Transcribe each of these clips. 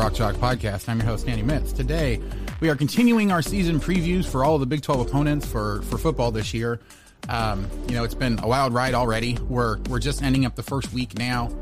Rock Chalk Podcast. I'm your host, Andy Mitts. Today, we are continuing our season previews for all of the Big 12 opponents for, for football this year. Um, you know, it's been a wild ride already. We're we're just ending up the first week now,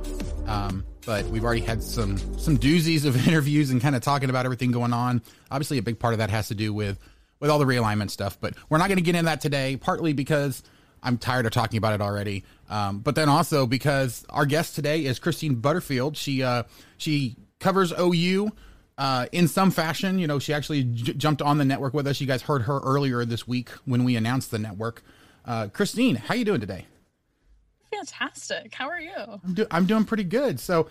um, but we've already had some some doozies of interviews and kind of talking about everything going on. Obviously, a big part of that has to do with with all the realignment stuff, but we're not going to get into that today. Partly because I'm tired of talking about it already, um, but then also because our guest today is Christine Butterfield. She uh, she covers OU. Uh, in some fashion, you know, she actually j- jumped on the network with us. You guys heard her earlier this week when we announced the network. Uh, Christine, how you doing today? Fantastic. How are you? I'm, do- I'm doing pretty good. So,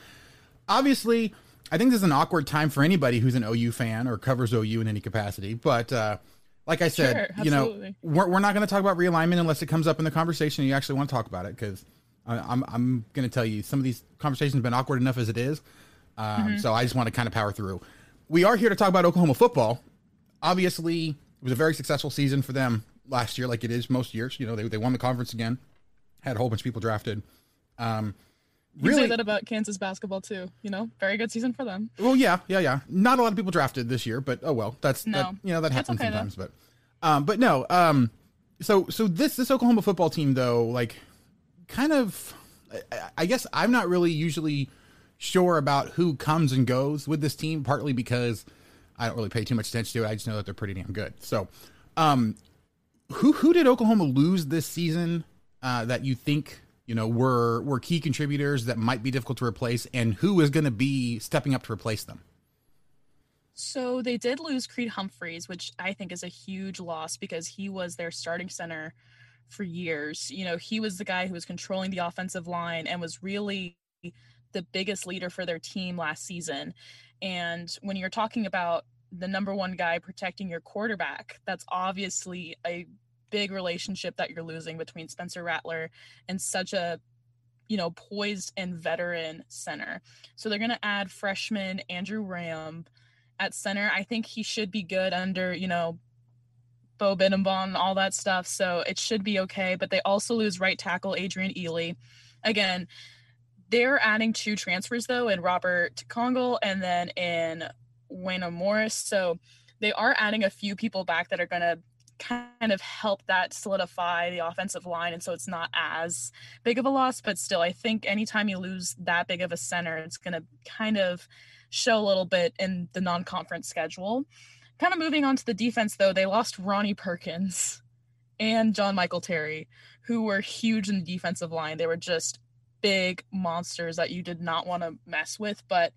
obviously, I think this is an awkward time for anybody who's an OU fan or covers OU in any capacity. But uh, like I said, Sure, you know, we're, we're not going to talk about realignment unless it comes up in the conversation and you actually want to talk about it. Because I'm I'm going to tell you some of these conversations have been awkward enough as it is. Um, Mm-hmm. So I just want to kind of power through. We are here to talk about Oklahoma football. Obviously, it was a very successful season for them last year, like it is most years. You know, they, they won the conference again, had a whole bunch of people drafted. Um, You really, say that about Kansas basketball too. You know, very good season for them. well, yeah, yeah, yeah. Not a lot of people drafted this year, but oh well. That's that, No. you know that happens okay, though. sometimes. But um, but no. Um, so so this this Oklahoma football team though, like, kind of, I, I guess I'm not really usually sure about who comes and goes with this team, partly because I don't really pay too much attention to it. I just know that they're pretty damn good. So, um, who who did Oklahoma lose this season uh, that you think you know were were key contributors that might be difficult to replace, and who is going to be stepping up to replace them? So they did lose Creed Humphreys, which I think is a huge loss because he was their starting center for years. You know, he was the guy who was controlling the offensive line and was really the biggest leader for their team last season. And when you're talking about the number one guy protecting your quarterback, that's obviously a big relationship that you're losing between Spencer Rattler and such a you know poised and veteran center. So they're going to add freshman Andrew Raym at center. I think he should be good under, you know, Bo Bedenbaugh, all that stuff. So it should be okay. But they also lose right tackle Adrian Ealy. Again, they're adding two transfers though in Robert Congel and then in Wanya Morris. So they are adding a few people back that are going to kind of help that solidify the offensive line. And so it's not as big of a loss, but still, I think anytime you lose that big of a center, it's going to kind of show a little bit in the non conference schedule. Kind of moving on to the defense, though, they lost Ronnie Perkins and John Michael Terry, who were huge in the defensive line. They were just big monsters that you did not want to mess with. But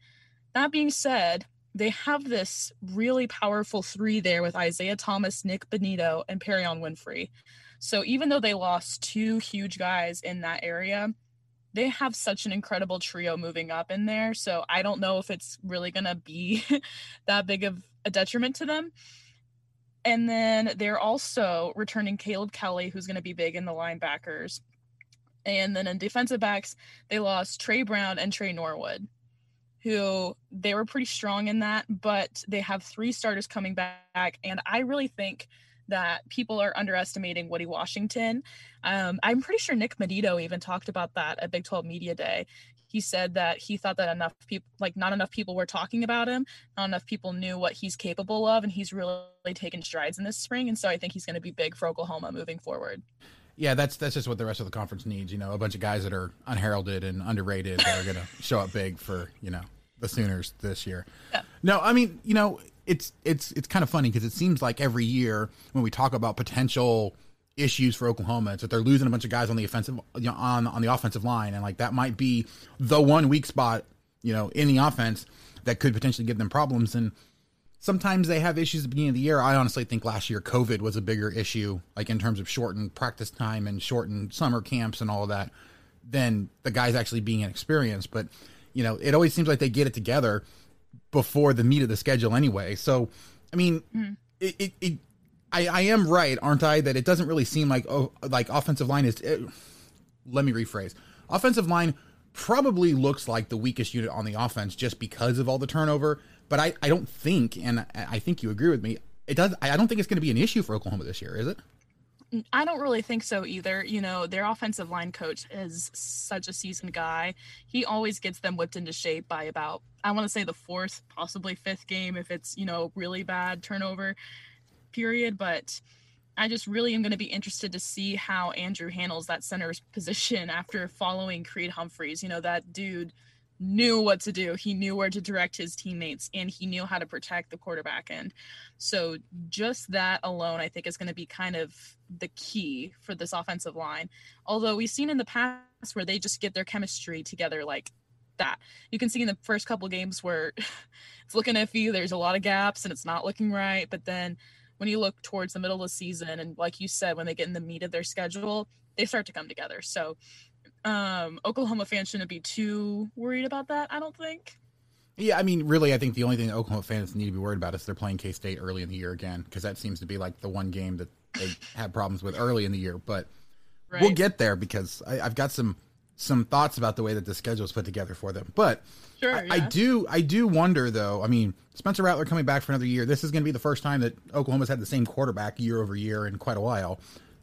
that being said, they have this really powerful three there with Isaiah Thomas, Nick Bonitto, and Perrion Winfrey. So even though they lost two huge guys in that area, they have such an incredible trio moving up in there. So I don't know if it's really going to be that big of a detriment to them. And then they're also returning Caleb Kelly, who's going to be big in the linebackers. And then in defensive backs, they lost Trey Brown and Trey Norwood, who they were pretty strong in that, but they have three starters coming back. And I really think that people are underestimating Woodi Washington. Um, I'm pretty sure Nick Bonitto even talked about that at Big 12 Media Day. He said that he thought that enough people, like not enough people were talking about him, not enough people knew what he's capable of, and he's really taken strides in this spring. And so I think he's going to be big for Oklahoma moving forward. Yeah, that's that's just what the rest of the conference needs. You know, a bunch of guys that are unheralded and underrated that are going to show up big for you know the Sooners this year. Yeah. No, I mean, you know, it's it's it's kind of funny because it seems like every year when we talk about potential issues for Oklahoma, it's that they're losing a bunch of guys on the offensive you know, on on the offensive line, and like that might be the one weak spot, you know, in the offense that could potentially give them problems. And sometimes they have issues at the beginning of the year. I honestly think last year COVID was a bigger issue, like in terms of shortened practice time and shortened summer camps and all of that, than the guys actually being inexperienced. But you know, it always seems like they get it together before the meat of the schedule anyway. So, I mean, mm. it, it, it, I, I am right, aren't I? That it doesn't really seem like oh, like offensive line is. It, let me rephrase. Offensive line probably looks like the weakest unit on the offense just because of all the turnover. But I, I don't think, and I think you agree with me. It does. I don't think it's going to be an issue for Oklahoma this year, is it? Mm, I don't really think so either. You know, their offensive line coach is such a seasoned guy. He always gets them whipped into shape by about, I want to say the fourth, possibly fifth game if it's, you know, really bad turnover period. But I just really am going to be interested to see how Andrew handles that center's position after following Creed Humphreys. You know, that dude knew what to do. He knew where to direct his teammates and he knew how to protect the quarterback end. So just that alone, I think is going to be kind of the key for this offensive line. Although we've seen in the past where they just get their chemistry together like that. You can see in the first couple games where it's looking iffy, there's a lot of gaps and it's not looking right. But then when you look towards the middle of the season and like you said, when they get in the meat of their schedule, they start to come together. So um, Oklahoma fans shouldn't be too worried about that. I don't think. Yeah, I mean, really, I think the only thing Oklahoma fans need to be worried about is they're playing K State early in the year again, because that seems to be like the one game that they had problems with early in the year. But right. we'll get there because I, have got some some thoughts about the way that the schedule is put together for them. But sure, I, yeah. I, do I do wonder though. I mean, Spencer Rattler coming back for another year. This is going to be the first time that Oklahoma's had the same quarterback year over year in quite a while.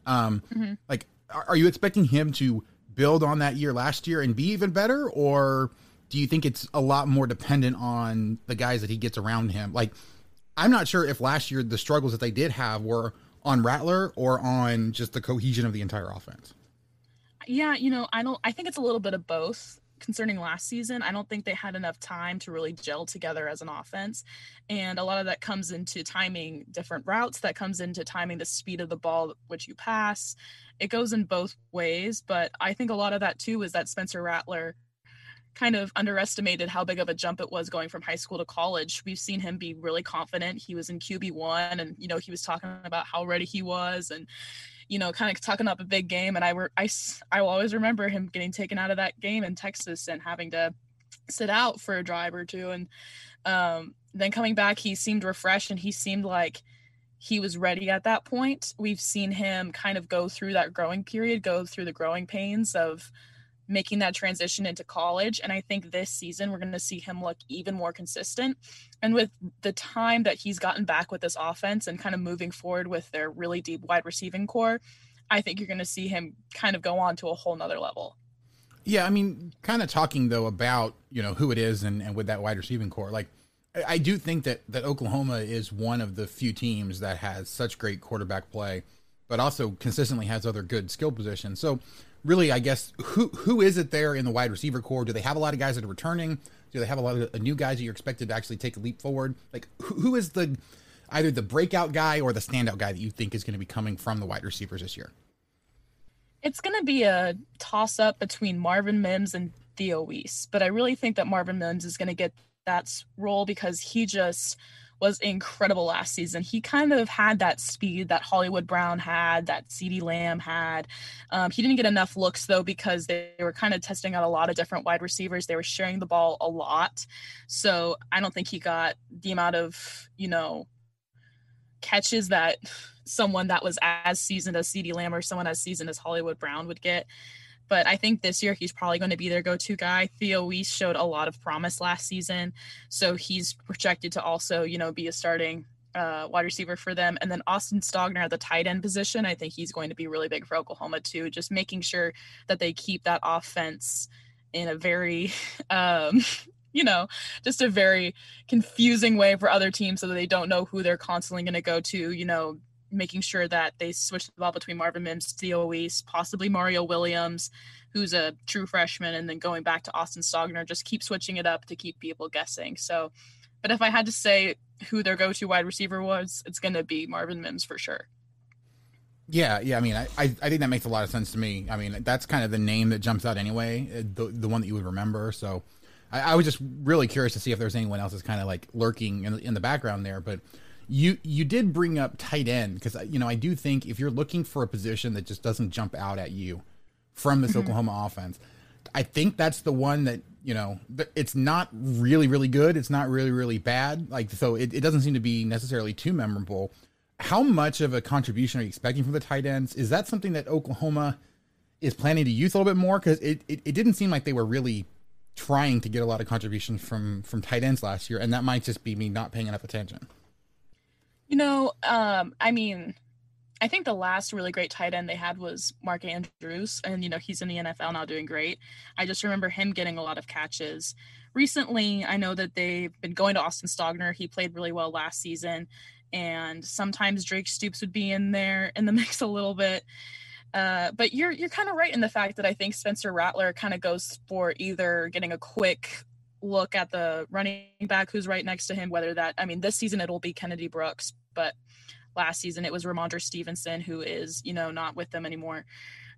Um, mm-hmm. Like, are, are you expecting him to? Build on that year last year and be even better, or do you think it's a lot more dependent on the guys that he gets around him? Like, I'm not sure if last year the struggles that they did have were on Rattler or on just the cohesion of the entire offense. Yeah, you know, I don't. I think it's a little bit of both concerning last season, I don't think they had enough time to really gel together as an offense. And a lot of that comes into timing different routes, that comes into timing the speed of the ball which you pass, it goes in both ways. But I think a lot of that too is that Spencer Rattler kind of underestimated how big of a jump it was going from high school to college. We've seen him be really confident. He was in QB1 and you know he was talking about how ready he was and you know kind of talking up a big game and I were I I will always remember him getting taken out of that game in Texas and having to sit out for a drive or two and um, then coming back he seemed refreshed and he seemed like he was ready at that point. We've seen him kind of go through that growing period, go through the growing pains of making that transition into college. And I think this season we're going to see him look even more consistent. And with the time that he's gotten back with this offense and kind of moving forward with their really deep wide receiving core, I think you're going to see him kind of go on to a whole nother level. Yeah, I mean, kind of talking though about you know who it is and, and with that wide receiving core, like I do think that that Oklahoma is one of the few teams that has such great quarterback play, but also consistently has other good skill positions. So, really, I guess who who is it there in the wide receiver core? Do they have a lot of guys that are returning? Do they have a lot of uh, new guys that you're expected to actually take a leap forward? Like, who, who is the either the breakout guy or the standout guy that you think is going to be coming from the wide receivers this year? It's going to be a toss up between Marvin Mims and Theo Wease, but I really think that Marvin Mims is going to get that role because he just was incredible last season. He kind of had that speed that Hollywood Brown had, that CeeDee Lamb had. Um, he didn't get enough looks though because they were kind of testing out a lot of different wide receivers. They were sharing the ball a lot, so I don't think he got the amount of you know catches that someone that was as seasoned as CeeDee Lamb or someone as seasoned as Hollywood Brown would get. But I think this year he's probably going to be their go-to guy. Theo Wease showed a lot of promise last season, so he's projected to also, you know, be a starting uh, wide receiver for them. And then Austin Stogner at the tight end position, I think he's going to be really big for Oklahoma too. Just making sure that they keep that offense in a very, um, you know, just a very confusing way for other teams so that they don't know who they're constantly going to go to. You know, making sure that they switch the ball between Marvin Mims, Theo possibly Mario Williams, who's a true freshman, and then going back to Austin Stogner. Just keep switching it up to keep people guessing. So, but if I had to say who their go-to wide receiver was, it's going to be Marvin Mims for sure. Yeah, yeah. I mean, I, I think that makes a lot of sense to me. I mean, that's kind of the name that jumps out anyway, uh, the the one that you would remember. So, I, I was just really curious to see if there's anyone else that's kind of like lurking in, in the background there. But you you did bring up tight end because you know I do think if you're looking for a position that just doesn't jump out at you from this mm-hmm. Oklahoma offense, I think that's the one that you know it's not really really good. It's not really really bad. Like so, it, it doesn't seem to be necessarily too memorable. How much of a contribution are you expecting from the tight ends? Is that something that Oklahoma is planning to use a little bit more? Because it, it, it didn't seem like they were really trying to get a lot of contributions from from tight ends last year, and that might just be me not paying enough attention. You know, um, I mean, I think the last really great tight end they had was Mark Andrews, and you know he's in the NFL now doing great. I just remember him getting a lot of catches. Recently, I know that they've been going to Austin Stogner. He played really well last season, and sometimes Drake Stoops would be in there in the mix a little bit. Uh, but you're you're kind of right in the fact that I think Spencer Rattler kind of goes for either getting a quick look at the running back who's right next to him, whether that, I mean, this season it'll be Kennedy Brooks, but last season it was Rhamondre Stevenson, who is, you know, not with them anymore.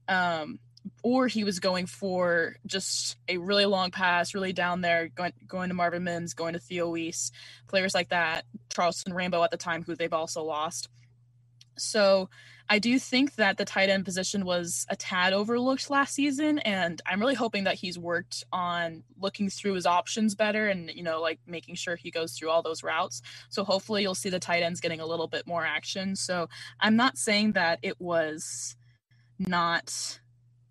Um, or he was going for just a really long pass, really down there, going going to Marvin Mims, going to Theo Wease, players like that, Charleston Rambo at the time, who they've also lost. So I do think that the tight end position was a tad overlooked last season, and I'm really hoping that he's worked on looking through his options better and, you know, like making sure he goes through all those routes. So hopefully you'll see the tight ends getting a little bit more action. So I'm not saying that it was not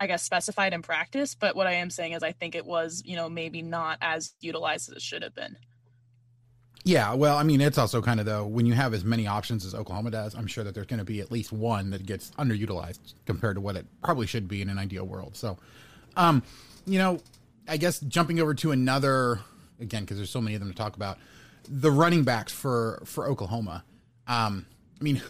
I guess specified in practice, but what I am saying is I think it was, you know, maybe not as utilized as it should have been. Yeah, well, I mean, it's also kind of though when you have as many options as Oklahoma does, I'm sure that there's going to be at least one that gets underutilized compared to what it probably should be in an ideal world. So, um, you know, I guess jumping over to another again because there's so many of them to talk about, the running backs for for Oklahoma. Um, I mean,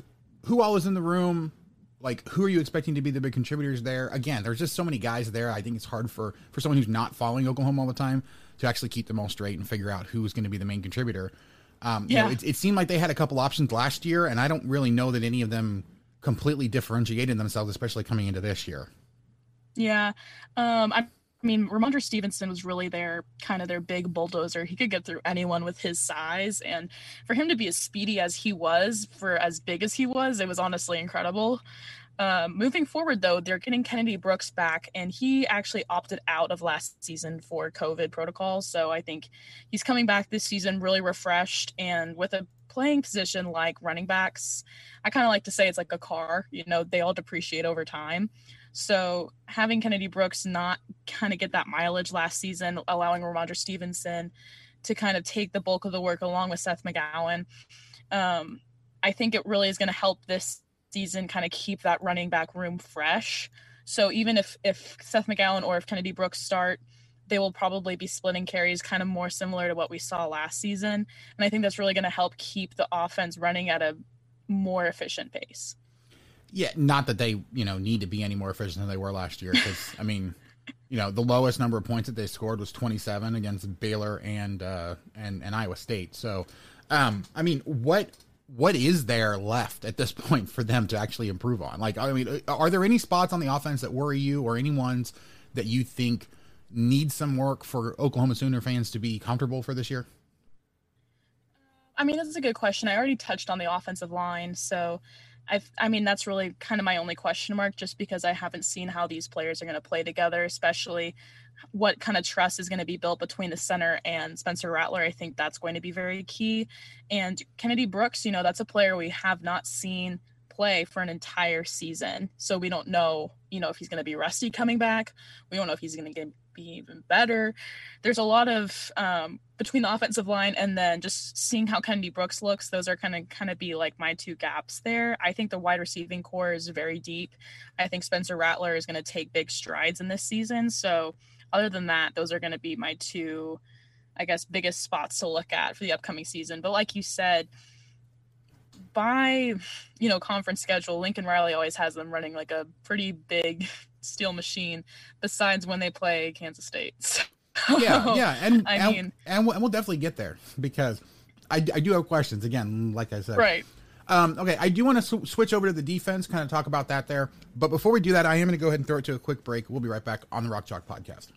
who all is in the room? Like, who are you expecting to be the big contributors there? Again, there's just so many guys there. I think it's hard for for someone who's not following Oklahoma all the time to actually keep them all straight and figure out who's going to be the main contributor. Um, yeah. You know, it, it, seemed like they had a couple options last year, and I don't really know that any of them completely differentiated themselves, especially coming into this year. Yeah. Um, I, I mean, Rhamondre Stevenson was really their kind of their big bulldozer. He could get through anyone with his size. And for him to be as speedy as he was, for as big as he was, it was honestly incredible. Um, moving forward, though, they're getting Kennedy Brooks back, and he actually opted out of last season for COVID protocols. So I think he's coming back this season really refreshed and with a playing position like running backs. I kind of like to say it's like a car, you know, they all depreciate over time. So having Kennedy Brooks not kind of get that mileage last season, allowing Rhamondre Stevenson to kind of take the bulk of the work along with Seth McGowan, um, I think it really is going to help this season kind of keep that running back room fresh. So even if if Seth McGowan or if Kennedy Brooks start, they will probably be splitting carries kind of more similar to what we saw last season. And I think that's really going to help keep the offense running at a more efficient pace. Yeah, not that they, you know, need to be any more efficient than they were last year because I mean, you know, the lowest number of points that they scored was 27 against Baylor and uh and and Iowa State. So, um I mean, what what is there left at this point for them to actually improve on? Like, I mean, uh, are there any spots on the offense that worry you, or any ones that you think need some work for Oklahoma Sooner fans to be comfortable for this year? I mean, that's a good question. I already touched on the offensive line, so I I mean that's really kind of my only question mark, just because I haven't seen how these players are going to play together, especially what kind of trust is going to be built between the center and Spencer Rattler. I think that's going to be very key. And Kennedy Brooks, you know, that's a player we have not seen play for an entire season. So we don't know, you know, if he's going to be rusty coming back. We don't know if he's going to be even better. There's a lot of um, between the offensive line and then just seeing how Kennedy Brooks looks. Those are kind of kind of be like my two gaps there. I think the wide receiving core is very deep. I think Spencer Rattler is going to take big strides in this season. So other than that, those are going to be my two, I guess, biggest spots to look at for the upcoming season. But like you said, by you know conference schedule lincoln riley always has them running like a pretty big steel machine besides when they play kansas state so, yeah yeah and i and, mean and we'll, and we'll definitely get there because I, I do have questions again like i said right um, okay, I do want to sw- switch over to the defense, kind of talk about that there. But before we do that, I am going to go ahead and throw it to a quick break. We'll be right back on the Rock Chalk Podcast.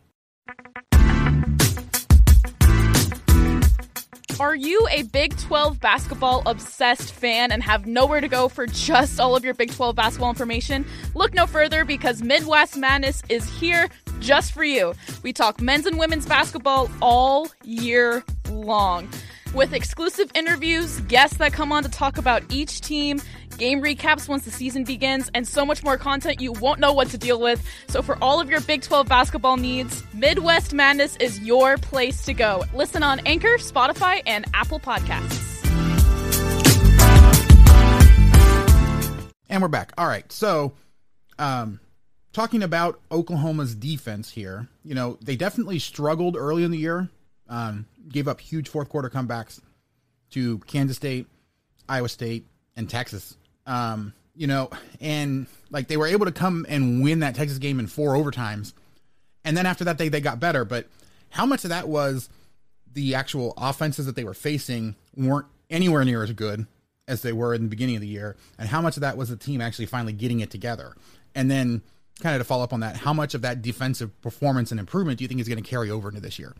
Are you a Big 12 basketball obsessed fan and have nowhere to go for just all of your Big 12 basketball information? Look no further because Midwest Madness is here just for you. We talk men's and women's basketball all year long with exclusive interviews, guests that come on to talk about each team, game recaps once the season begins, and so much more content you won't know what to deal with. So, for all of your Big 12 basketball needs, Midwest Madness is your place to go. Listen on Anchor, Spotify, and Apple Podcasts. And we're back. All right. So, um, talking about Oklahoma's defense here, you know, they definitely struggled early in the year. Um, gave up huge fourth quarter comebacks to Kansas State, Iowa State, and Texas. Um, you know, and like they were able to come and win that Texas game in four overtimes. And then after that, they, they got better. But how much of that was the actual offenses that they were facing weren't anywhere near as good as they were in the beginning of the year? And how much of that was the team actually finally getting it together? And then, kind of to follow up on that, how much of that defensive performance and improvement do you think is going to carry over into this year?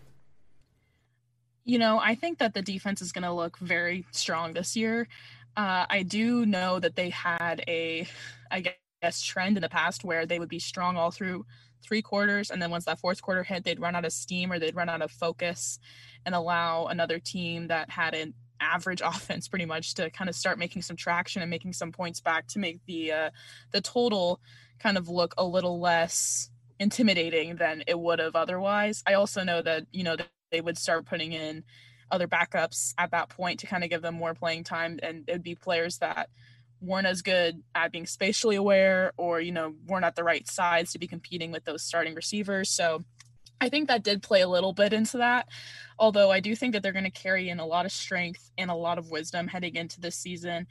You know, I think that the defense is going to look very strong this year. Uh, I do know that they had a, I guess, trend in the past where they would be strong all through three quarters, and then once that fourth quarter hit, they'd run out of steam or they'd run out of focus, and allow another team that had an average offense pretty much to kind of start making some traction and making some points back to make the uh, the total kind of look a little less intimidating than it would have otherwise. I also know that you know they would start putting in other backups at that point to kind of give them more playing time and it would be players that weren't as good at being spatially aware or you know weren't at the right size to be competing with those starting receivers so i think that did play a little bit into that although i do think that they're going to carry in a lot of strength and a lot of wisdom heading into this season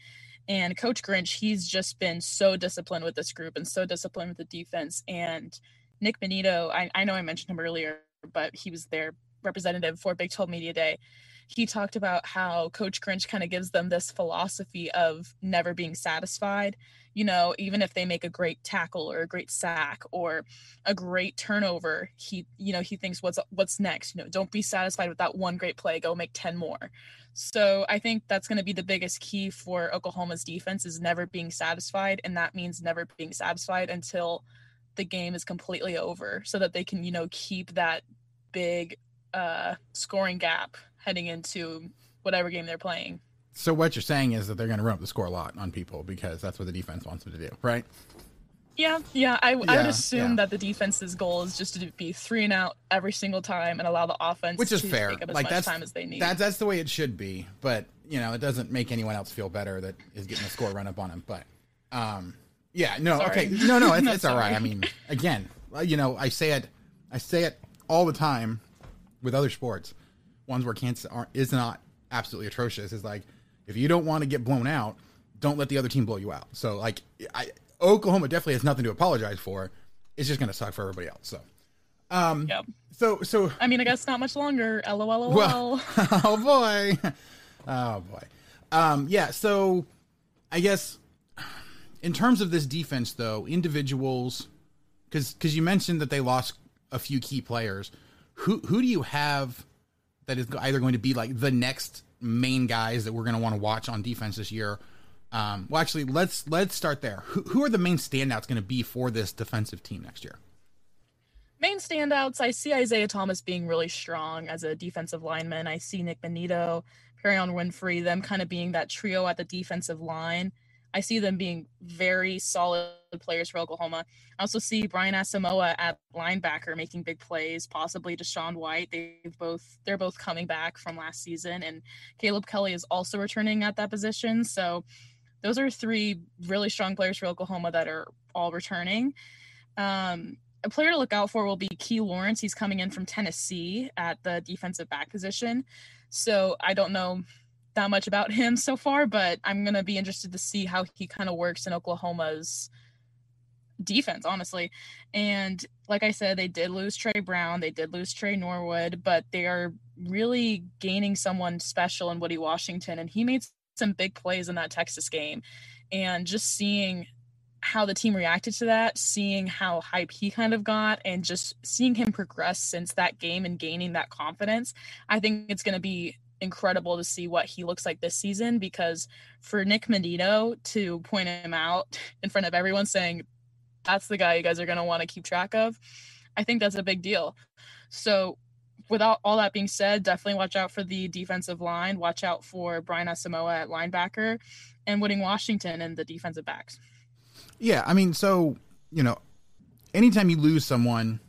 and coach grinch he's just been so disciplined with this group and so disciplined with the defense and nick Bonitto i, I know i mentioned him earlier but he was their representative for Big 12 Media Day, he talked about how Coach Grinch kind of gives them this philosophy of never being satisfied. You know, even if they make a great tackle or a great sack or a great turnover, he, you know, he thinks what's what's next. You know, don't be satisfied with that one great play. Go make ten more. So I think that's going to be the biggest key for Oklahoma's defense is never being satisfied, and that means never being satisfied until the game is completely over, so that they can, you know, keep that big uh, scoring gap heading into whatever game they're playing. So what you're saying is that they're going to run up the score a lot on people because that's what the defense wants them to do, right? Yeah, yeah. I, Yeah, I would assume yeah. that the defense's goal is just to be three and out every single time and allow the offense Which is to fair. take up as Like much that's time as they need. That, that's the way it should be. But you know, it doesn't make anyone else feel better that is getting a score run up on them. But um, yeah, no, Sorry. okay, no, no, it's, it's all right. I mean, again, you know, I say it, I say it all the time with other sports, ones where Kansas aren't, is not absolutely atrocious. Is like if you don't want to get blown out, don't let the other team blow you out. So like, I, Oklahoma definitely has nothing to apologize for. It's just going to suck for everybody else. So. Um, Yep. So, so I mean, I guess not much longer. LOL. well, oh boy, oh boy. Um, yeah. So, I guess in terms of this defense, though, individuals, because because you mentioned that they lost a few key players. Who who do you have that is either going to be like the next main guys that we're going to want to watch on defense this year. Um, well, actually, let's let's start there. Who, who are the main standouts going to be for this defensive team next year? Main standouts, I see Isaiah Thomas being really strong as a defensive lineman. I see Nick Bonitto, Perrion Winfrey, them kind of being that trio at the defensive line. I see them being very solid players for Oklahoma. I also see Brian Asamoah at linebacker making big plays, possibly DaShaun White. They've both they're both coming back from last season, and Caleb Kelly is also returning at that position. So those are three really strong players for Oklahoma that are all returning. Um, a player to look out for will be Key Lawrence. He's coming in from Tennessee at the defensive back position. So I don't know that much about him so far, but I'm going to be interested to see how he kind of works in Oklahoma's defense, honestly. And like I said, they did lose Trey Brown, they did lose Trey Norwood, but they are really gaining someone special in Woodi Washington. And he made some big plays in that Texas game. And just seeing how the team reacted to that, seeing how hype he kind of got, and just seeing him progress since that game and gaining that confidence, I think it's going to be incredible to see what he looks like this season because for Nick Bonitto to point him out in front of everyone saying that's the guy you guys are going to want to keep track of, I think that's a big deal. So without all that being said, definitely watch out for the defensive line, watch out for Brian Asamoah at linebacker and Woodi Washington and the defensive backs. Yeah, I mean, so you know, anytime you lose someone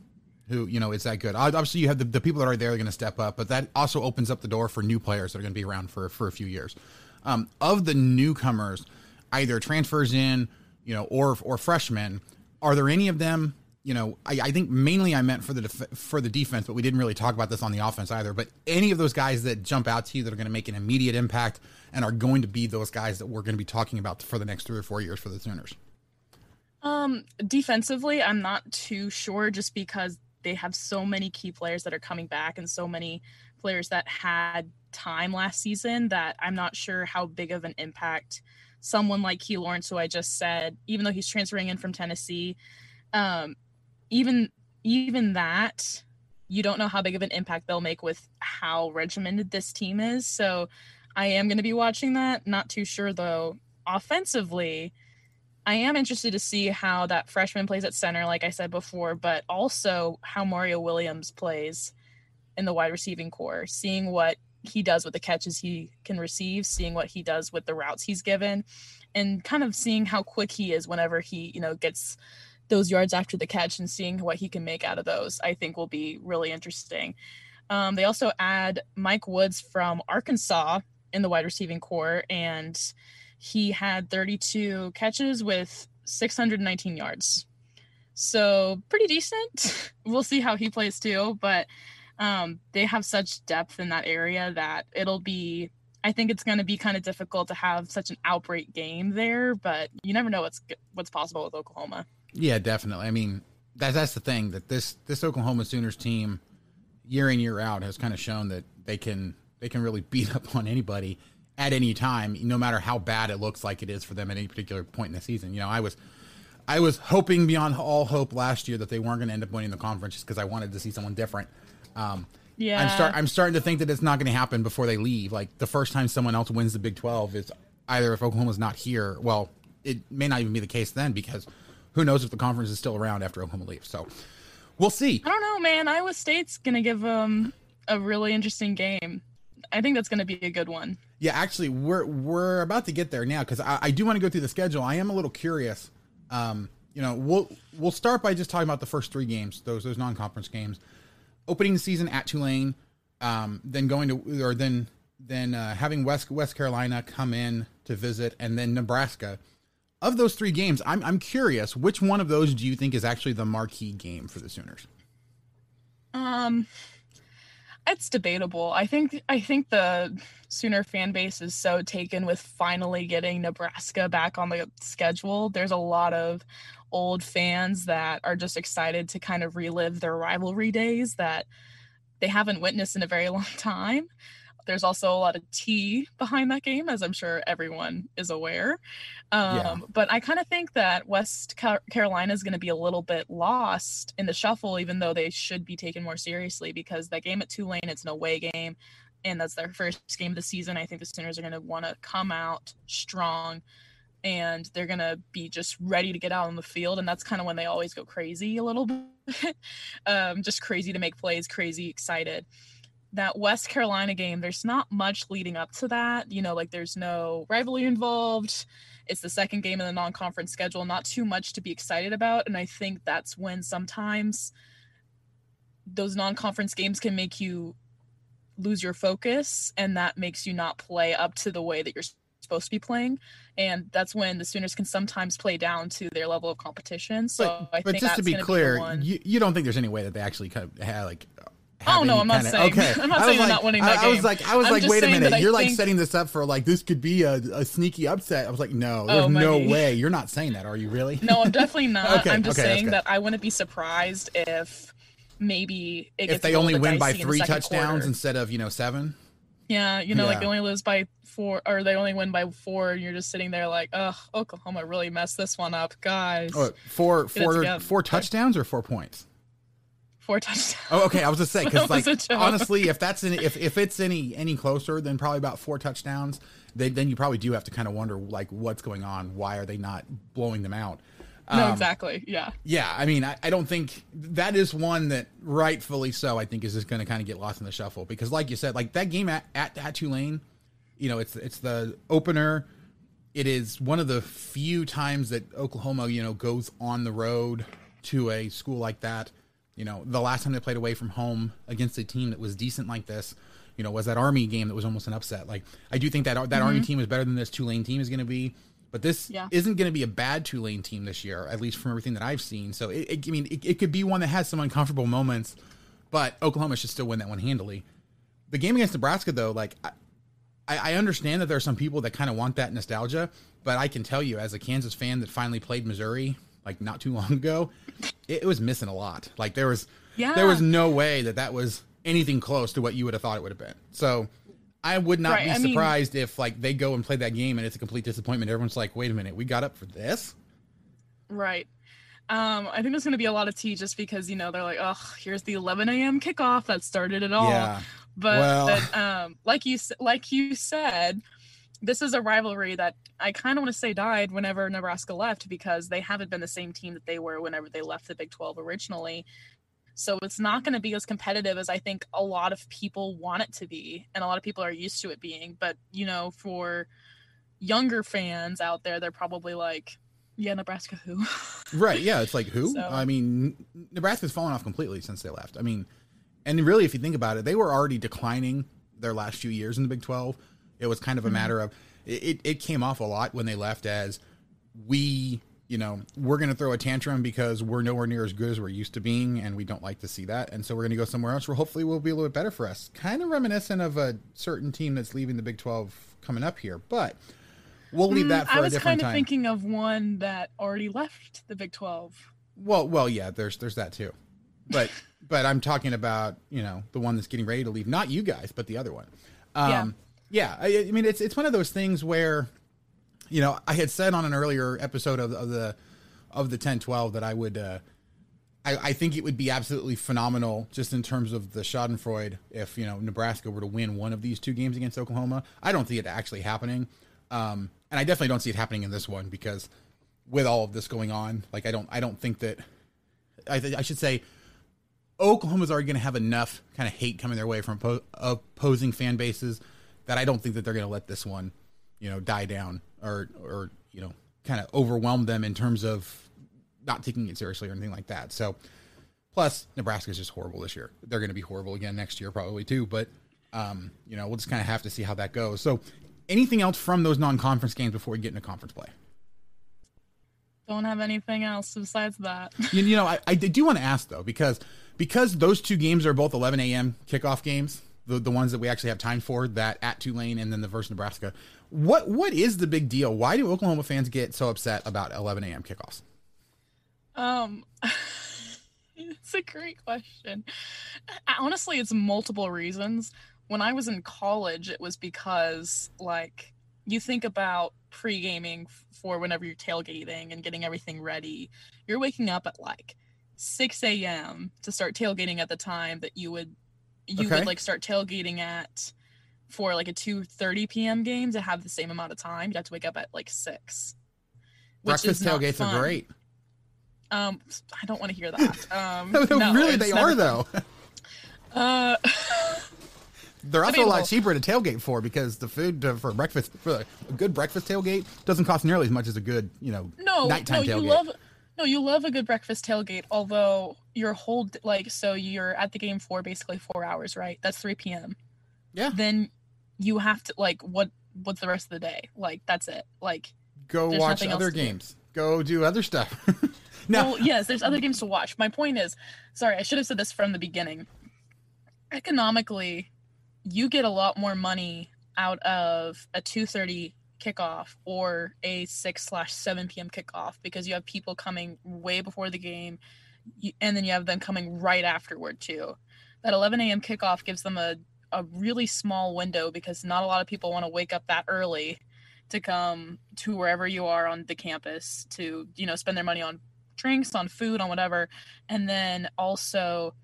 who you know is that good, obviously you have the, the people that are there are going to step up, but that also opens up the door for new players that are going to be around for for a few years. Um, of the newcomers, either transfers in, you know, or or freshmen, are there any of them? You know, I, I think mainly I meant for the def- for the defense, but we didn't really talk about this on the offense either. But any of those guys that jump out to you that are going to make an immediate impact and are going to be those guys that we're going to be talking about for the next three or four years for the Sooners. Um, defensively, I'm not too sure just because they have so many key players that are coming back and so many players that had time last season that I'm not sure how big of an impact someone like Key Lawrence, who I just said, even though he's transferring in from Tennessee, um, even even that, you don't know how big of an impact they'll make with how regimented this team is. So I am going to be watching that. Not too sure though. Offensively, I am interested to see how that freshman plays at center, like I said before, but also how Mario Williams plays in the wide receiving core, seeing what he does with the catches he can receive, seeing what he does with the routes he's given, and kind of seeing how quick he is whenever he, you know, gets those yards after the catch and seeing what he can make out of those, I think will be really interesting. Um, they also add Mike Woods from Arkansas in the wide receiving core, and he had 32 catches with 619 yards. So pretty decent. we'll see how he plays too, but um, they have such depth in that area that it'll be. I think it's going to be kind of difficult to have such an outbreak game there, but you never know what's what's possible with Oklahoma. Yeah, definitely. I mean, that's that's the thing that this this Oklahoma Sooners team, year in year out, has kind of shown that they can they can really beat up on anybody at any time, no matter how bad it looks like it is for them at any particular point in the season. You know, I was I was hoping beyond all hope last year that they weren't going to end up winning the conference just because I wanted to see someone different. Um, yeah, I'm start I'm starting to think that it's not going to happen before they leave. Like the first time someone else wins the Big 12 is either if Oklahoma's not here. Well, it may not even be the case then because who knows if the conference is still around after Oklahoma leaves. So we'll see. I don't know, man. Iowa State's going to give them a really interesting game. I think that's going to be a good one. Yeah, actually, we're we're about to get there now because I, I, do want to go through the schedule. I am a little curious. Um, you know, we'll we'll start by just talking about the first three games, those those non conference games. Opening the season at Tulane, um, then going to or then then uh, having West West Carolina come in to visit, and then Nebraska. Of those three games, I'm I'm curious which one of those do you think is actually the marquee game for the Sooners? Um, it's debatable. I think I think the Sooner fan base is so taken with finally getting Nebraska back on the schedule. There's a lot of old fans that are just excited to kind of relive their rivalry days that they haven't witnessed in a very long time. There's also a lot of tea behind that game, as I'm sure everyone is aware. Um, yeah. But I kind of think that West Carolina is going to be a little bit lost in the shuffle, even though they should be taken more seriously because that game at Tulane, it's an away game. and that's their first game of the season. I think the Sooners are going to want to come out strong and they're going to be just ready to get out on the field. And that's kind of when they always go crazy a little bit, um, just crazy to make plays, crazy excited. That West Carolina game, there's not much leading up to that. You know, like there's no rivalry involved. It's the second game in the non conference schedule, not too much to be excited about. And I think that's when sometimes those non conference games can make you lose your focus and that makes you not play up to the way that you're supposed to be playing and that's when the Sooners can sometimes play down to their level of competition so but, I but think just to be clear be you, you don't think there's any way that they actually kind of had like Oh no, I'm not kinda, saying. Okay, I'm not saying like, not winning I, that I game. was like, I was I'm like, wait a minute, you're like setting this up for like this could be a, a sneaky upset. I was like, no, oh, there's Oh, no way. You're not saying that, are you really? No, I'm definitely not. Okay, I'm just okay, saying that I wouldn't be surprised if maybe it if they only win by dicey in the three touchdowns quarter. instead of you know seven. Yeah, you know, like they only lose by four, or they only win by four, and you're just sitting there like, ugh, Oklahoma really messed this one up, guys. Oh, four, four, four touchdowns or four points. Four touchdowns. Oh, okay. I was just saying because, like, honestly, if that's any, if if it's any any closer than probably about four touchdowns, they, then you probably do have to kind of wonder like what's going on. Why are they not blowing them out? no, Um, exactly. Yeah. Yeah, I mean, I, I don't think that is one that rightfully so. I think is just going to kind of get lost in the shuffle because, like you said, like that game at, at at Tulane, you know, it's it's the opener. It is one of the few times that Oklahoma, you know, goes on the road to a school like that. You know, the last time they played away from home against a team that was decent like this, you know, was that Army game that was almost an upset. Like, I do think that that Army mm-hmm. team is better than this Tulane team is going to be. But this Yeah. isn't going to be a bad Tulane team this year, at least from everything that I've seen. So, it, it, I mean, it, it could be one that has some uncomfortable moments, but Oklahoma should still win that one handily. The game against Nebraska, though, like I I understand that there are some people that kind of want that nostalgia, but I can tell you, as a Kansas fan that finally played Missouri like not too long ago, it, it was missing a lot. Like there was, Yeah. there was no way that that was anything close to what you would have thought it would have been. So. I would not Right, be I mean- surprised if like they go and play that game and it's a complete disappointment. Everyone's like, "Wait a minute, we got up for this." Right. Um, I think there's going to be a lot of tea just because, you know, they're like, oh, here's the 11 a.m. kickoff that started it all. Yeah. But Well- um, like you like you said, this is a rivalry that I kind of want to say died whenever Nebraska left because they haven't been the same team that they were whenever they left the Big 12 originally. So it's not going to be as competitive as I think a lot of people want it to be, and a lot of people are used to it being. But you know, for younger fans out there, they're probably like, "Yeah, Nebraska who?" Right. Yeah. It's like who? So- I mean, Nebraska's fallen off completely since they left. I mean, and really, if you think about it, they were already declining their last few years in the Big 12. It was kind of a matter of it, it, came off a lot when they left as we, you know, we're going to throw a tantrum because we're nowhere near as good as we're used to being, and we don't like to see that. And so we're going to go somewhere else where hopefully we'll be a little bit better for us. Kind of reminiscent of a certain team that's leaving the Big 12 coming up here, but we'll leave that for Mm, I was kind of time. thinking of one that already left the Big 12. Well, well, yeah. There's there's that too, but but I'm talking about you know the one that's getting ready to leave, not you guys, but the other one. Um, yeah. I, I mean, it's it's one of those things where, you know, I had said on an earlier episode of, of the of the 10-12 that I would. Uh, I, I think it would be absolutely phenomenal just in terms of the Schadenfreude if you know Nebraska were to win one of these two games against Oklahoma. I don't see it actually happening, um, and I definitely don't see it happening in this one because with all of this going on, like I don't I don't think that I, th- I should say Oklahoma's already going to have enough kind of hate coming their way from po- opposing fan bases that I don't think that they're going to let this one, you know, die down or or you know, kind of overwhelm them in terms of not taking it seriously or anything like that. So, plus Nebraska's just horrible this year. They're going to be horrible again next year probably too. But um, you know, we'll just kind of have to see how that goes. So, anything else from those non-conference games before we get into conference play? Don't have anything else besides that. You, you know, I, I do want to ask though because because those two games are both 11 a.m. kickoff games, the the ones that we actually have time for, that at Tulane and then the versus Nebraska. What what is the big deal? Why do Oklahoma fans get so upset about 11 a.m. kickoffs? Um, it's a great question. Honestly, it's multiple reasons. When I was in college, it was because like you think about pre-gaming for whenever you're tailgating and getting everything ready. You're waking up at like 6 a.m. to start tailgating at the time that you would you Okay. would like start tailgating at for like a 2:30 p.m. game to have the same amount of time. You'd have to wake up at like six. Breakfast tailgates are great. Um, I don't want to hear that. Um, No, no, really, they are though. Uh, They're also a lot cheaper to tailgate for because the food to, for breakfast for a good breakfast tailgate doesn't cost nearly as much as a good you know no, nighttime no, tailgate. you love. No, you love a good breakfast tailgate. Although your whole like, so you're at the game for basically four hours, right? That's 3 p.m. yeah, Then you have to like, what? What's the rest of the day? Like, that's it. Like, go watch other to do. games. Go do other stuff. no, Well, yes, there's other games to watch. My point is, sorry, I should have said this from the beginning. Economically, you get a lot more money out of a 2:30 kickoff or a 6 slash 7 p.m. kickoff because you have people coming way before the game, and then you have them coming right afterward too. That 11 a.m. kickoff gives them a a really small window because not a lot of people want to wake up that early to come to wherever you are on the campus to you know spend their money on drinks on food on whatever and then also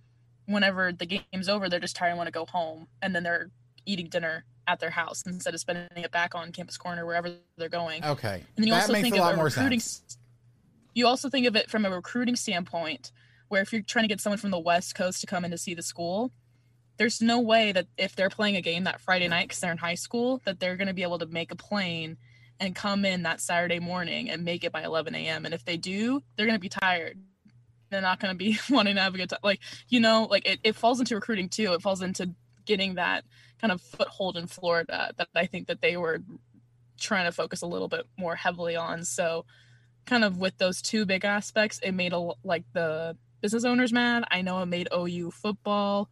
whenever the game's over they're just tired and want to go home and then they're eating dinner at their house instead of spending it back on campus corner wherever they're going. Okay, and then you that also makes think a lot of a more recruiting sense. you also think of it from a recruiting standpoint where if you're trying to get someone from the west coast to come in to see the school there's no way that if they're playing a game that friday night because they're in high school that they're going to be able to make a plane and come in that saturday morning and make it by 11 a.m and if they do they're going to be tired. They're not going to be wanting to have a good time like you know like it, it falls into recruiting too. It falls into getting that kind of foothold in florida that i think that they were trying to focus a little bit more heavily on. So, kind of with those two big aspects, it made a like the business owners mad. I know it made OU football,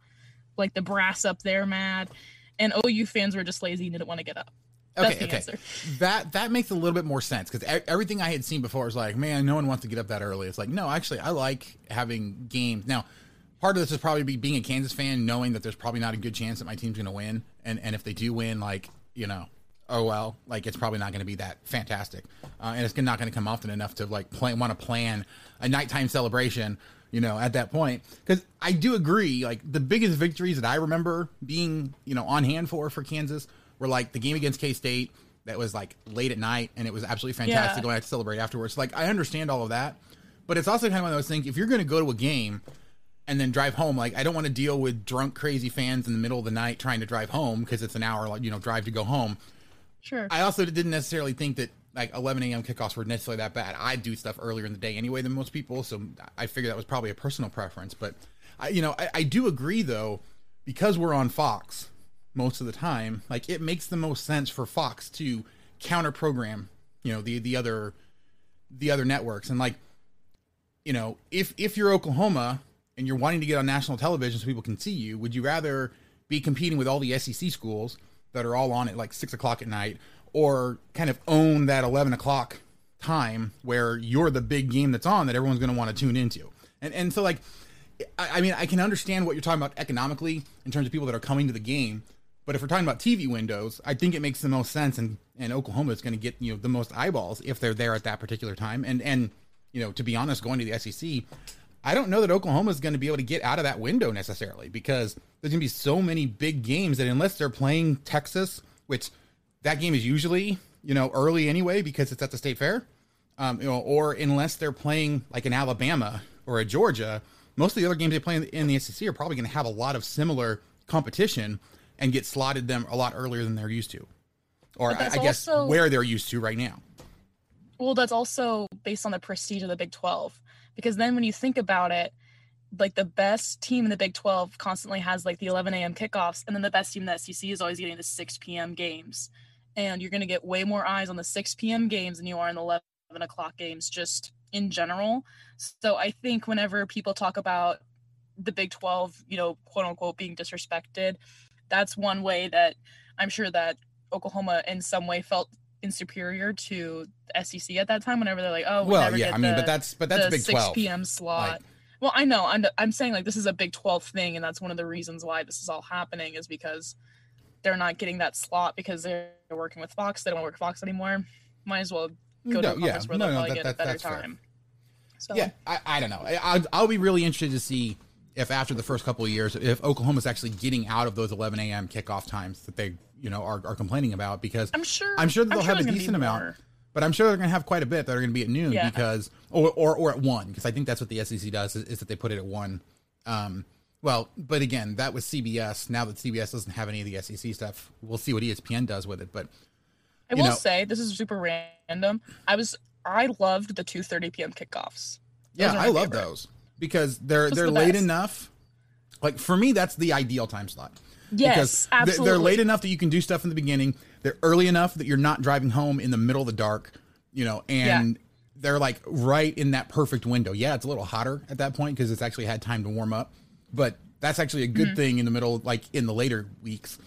like the brass up there mad, and OU fans were just lazy and didn't want to get up. That's Okay, the okay. answer. That that makes a little bit more sense because everything I had seen before was like, man, no one wants to get up that early. It's like, no, actually, I like having games. Now, part of this is probably be being a Kansas fan, knowing that there's probably not a good chance that my team's going to win, and and if they do win, like you know, oh well, like it's probably not going to be that fantastic, uh, and it's not going to come often enough to like plan want to plan a nighttime celebration. You know, at that point, because I do agree, like the biggest victories that I remember being, you know, on hand for for Kansas were like the game against K State that was like late at night and it was absolutely fantastic Yeah. going out to celebrate afterwards. Like I understand all of that, but it's also kind of one of those things. If you're going to go to a game and then drive home, like I don't want to deal with drunk, crazy fans in the middle of the night trying to drive home because it's an hour, like you know, drive to go home. Sure. I also didn't necessarily think that like 11 a.m. kickoffs were necessarily that bad. I do stuff earlier in the day anyway than most people, so I figured that was probably a personal preference. But I, you know, I, I do agree though because we're on Fox most of the time. Like it makes the most sense for Fox to counter program, you know, the the other the other networks and like you know, if if you're Oklahoma and you're wanting to get on national television so people can see you, would you rather be competing with all the SEC schools that are all on at like six o'clock at night, or kind of own that eleven o'clock time where you're the big game that's on that everyone's going to want to tune into? And and so like, I, I mean, I can understand what you're talking about economically in terms of people that are coming to the game. But if we're talking about TV windows, I think it makes the most sense, and, and Oklahoma is going to get you know the most eyeballs if they're there at that particular time. And and you know to be honest, going to the SEC, I don't know that Oklahoma is going to be able to get out of that window necessarily because there's going to be so many big games that unless they're playing Texas, which that game is usually you know early anyway because it's at the state fair, um, you know, or unless they're playing like an Alabama or a Georgia, most of the other games they play in the, in the SEC are probably going to have a lot of similar competition and get slotted them a lot earlier than they're used to, or I, I guess also- where they're used to right now. Well, that's also based on the prestige of the Big 12. Because then when you think about it, like the best team in the Big 12 constantly has like the 11 a.m. kickoffs, and then the best team in the SEC is always getting the 6 p.m. games. And you're going to get way more eyes on the 6 p.m. games than you are in the 11 o'clock games, just in general. So I think whenever people talk about the Big 12, you know, quote unquote, being disrespected, that's one way that I'm sure that Oklahoma in some way felt inferior to SEC at that time. Whenever they're like, "Oh, we Well, yeah, I mean, the- but that's but that's the Big 6 Twelve. p.m. slot." Like- well, I know. I'm I'm saying like this is a Big 12 thing, and that's one of the reasons why this is all happening is because they're not getting that slot because they're working with Fox. They don't work with Fox anymore. Might as well go to No, a conference yeah. where No, they'll no, probably that- get that- a better time. So Yeah, I, I don't know. I, I'll, I'll be really interested to see if after the first couple of years, if Oklahoma's actually getting out of those 11 a.m. kickoff times that they you know are, are complaining about because I'm sure I'm sure that they'll sure have a there's gonna be decent amount, but I'm sure they're going to have quite a bit that are going to be at noon Yeah. because or, or or at one because I think that's what the SEC does is, is that they put it at one. Um, well, but again, that was CBS. Now that CBS doesn't have any of the SEC stuff, we'll see what ESPN does with it. But I will know- say this is super random. I was I loved the 2:30 p.m. kickoffs. Yeah, Those my I love favorite. those because they're they're the late enough. Like for me, that's the ideal time slot. Yes, because they're- They're late enough that you can do stuff in the beginning. They're early enough that you're not driving home in the middle of the dark. You know, and they're like right in that perfect window. Yeah, it's a little hotter at that point because it's actually had time to warm up, but that's actually a Mm-hmm. good thing in the middle, like in the later weeks.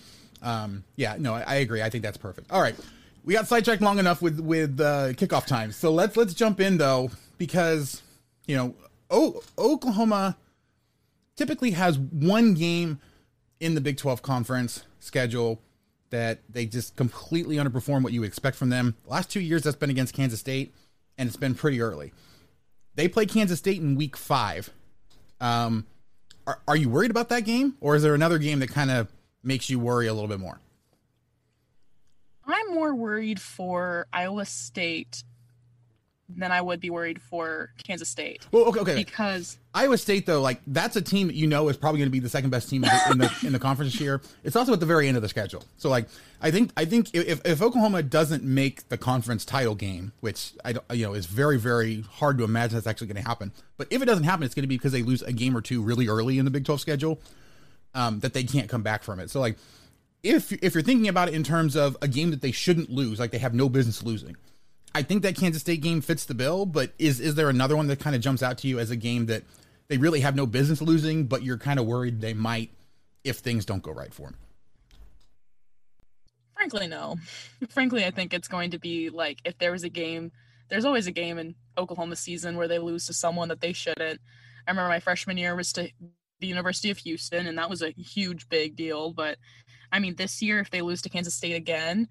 Um, yeah, no, I, I agree. I think that's perfect. All right, we got sidetracked long enough with with uh, kickoff times, so let's let's jump in though because you know, o- Oklahoma typically has one game in the Big 12 conference schedule that they just completely underperform what you expect from them. last two years, that's been against Kansas State, and it's been pretty early. They play Kansas State in week five. Um, are, are you worried about that game, or is there another game that kind of makes you worry a little bit more? I'm more worried for Iowa State than I would be worried for Kansas State Well, okay, okay. because Iowa State though, like that's a team that you know is probably going to be the second best team in the, in the in the conference this year. It's also at the very end of the schedule. So like I think I think if if Oklahoma doesn't make the conference title game, which I don't you know is very very hard to imagine that's actually going to happen. But if it doesn't happen, it's going to be because they lose a game or two really early in the Big 12 schedule um, that they can't come back from it. So like if if you're thinking about it in terms of a game that they shouldn't lose, like they have no business losing. I think that Kansas State game fits the bill, but is is there another one that kind of jumps out to you as a game that they really have no business losing, but you're kind of worried they might if things don't go right for them? frankly no. frankly, I think it's going to be like if there was a game, there's always a game in Oklahoma season where they lose to someone that they shouldn't. I remember my freshman year was to the University of Houston, and that was a huge big deal. But I mean, this year if they lose to Kansas State again,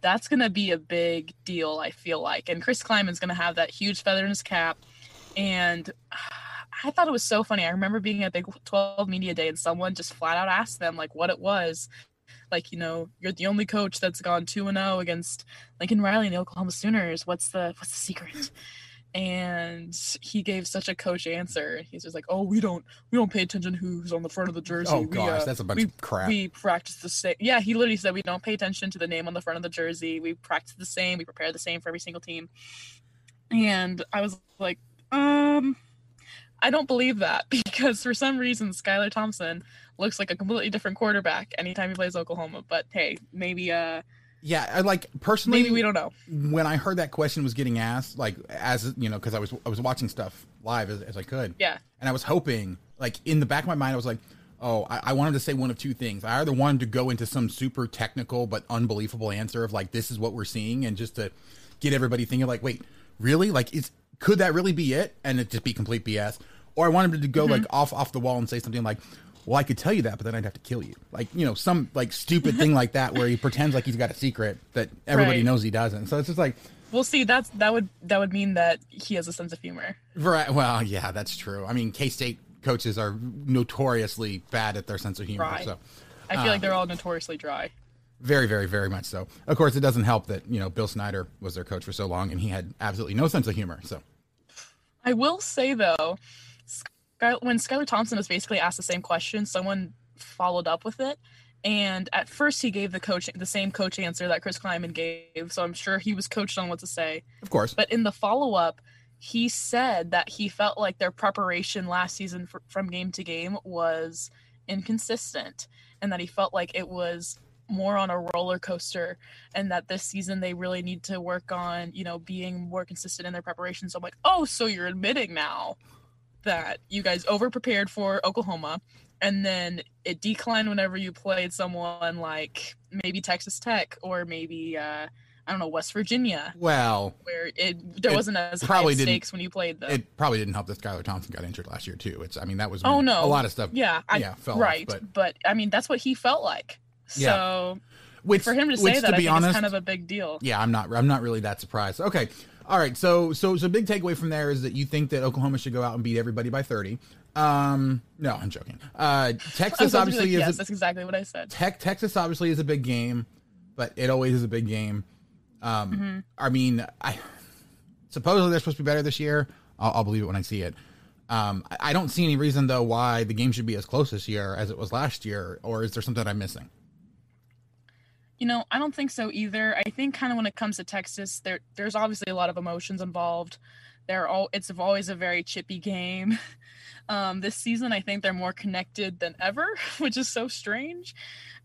that's going to be a big deal. I feel like, and Chris Klieman's going to have that huge feather in his cap, and. I thought it was so funny. I remember being at Big 12 Media Day and someone just flat out asked them like what it was like you know you're the only coach that's gone 2 and 0 against Lincoln Riley and the Oklahoma Sooners what's the what's the secret and he gave such a coach answer. He's just like oh we don't we don't pay attention who's on the front of the jersey. Oh We, gosh, uh, that's a bunch we, of crap. we practice the same. Yeah he literally said we don't pay attention to the name on the front of the jersey. We practice the same. We prepare the same for every single team. And I was like um I don't believe that because for some reason Skylar Thompson looks like a completely different quarterback anytime he plays Oklahoma. But hey, maybe uh Yeah, I like personally. maybe we don't know. when I heard that question was getting asked, like as you know, because I was I was watching stuff live as, as I could. Yeah. And I was hoping, like in the back of my mind, I was like, oh, I, I wanted to say one of two things. I either wanted to go into some super technical but unbelievable answer of like this is what we're seeing, and just to get everybody thinking like, wait, really? Like, is could that really be it? And it just be complete BS. Or I wanted to go mm-hmm. like off off the wall and say something like. Well, I could tell you that, but then I'd have to kill you. Like, you know, some like stupid thing like that where he pretends like he's got a secret that everybody Right. knows he doesn't. So it's just like, We'll see. That's that would that would mean that he has a sense of humor. Right. Well, yeah, that's true. I mean, K State coaches are notoriously bad at their sense of humor. Right. So I feel like they're uh, all notoriously dry. very, very, very much so. Of course, it doesn't help that you know Bill Snyder was their coach for so long, and he had absolutely no sense of humor. So I will say though, when Skylar Thompson was basically asked the same question, someone followed up with it. And at first, he gave the coach the same coach answer that Chris Klieman gave. So I'm sure he was coached on what to say. of course, But in the follow up, he said that he felt like their preparation last season fr from game to game was inconsistent and that he felt like it was more on a roller coaster and that this season they really need to work on, you know, being more consistent in their preparation. So I'm like, oh, so you're admitting now that you guys over prepared for Oklahoma and then it declined whenever you played someone like maybe Texas Tech or maybe uh I don't know West Virginia well, where it there It wasn't as probably didn't- stakes when you played them. it probably didn't help that Skylar Thompson got injured last year too. It's I mean that was oh no, a lot of stuff. Yeah, I, yeah, fell off, right. but- but, I mean that's what he felt like. Yeah. So Which for him to which, say that, to I be think honest, is kind of a big deal. yeah, I'm not I'm not really that surprised. Okay, All right, so so so big takeaway from there is that you think that Oklahoma should go out and beat everybody by 30. Um, no, I'm joking. Uh, Texas obviously like, is yes, a, that's exactly what I said. Tech, Texas obviously is a big game, but it always is a big game. Um, Mm-hmm. I mean, I supposedly they're supposed to be better this year. I'll, I'll believe it when I see it. Um, I, I don't see any reason though why the game should be as close this year as it was last year, or is there something I'm missing? You know, I don't think so either. I think kind of when it comes to Texas, there there's obviously a lot of emotions involved. They're all it's always a very chippy game. Um, this season, I think they're more connected than ever, which is so strange.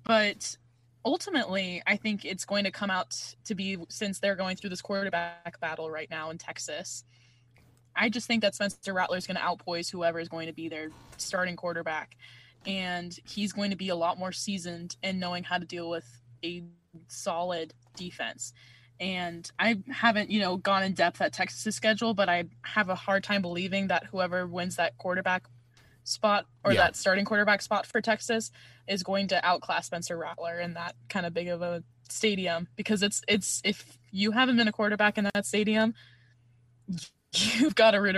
But ultimately, I think it's going to come out to be since they're going through this quarterback battle right now in Texas. I just think that Spencer Rattler is going to outpoise whoever is going to be their starting quarterback. And he's going to be a lot more seasoned in knowing how to deal with a solid defense. And I haven't, you know, gone in depth at Texas' schedule, but I have a hard time believing that whoever wins that quarterback spot or Yeah. that starting quarterback spot for Texas is going to outclass Spencer Rattler in that kind of big of a stadium because it's it's if you haven't been a quarterback in that stadium, you've got a rude,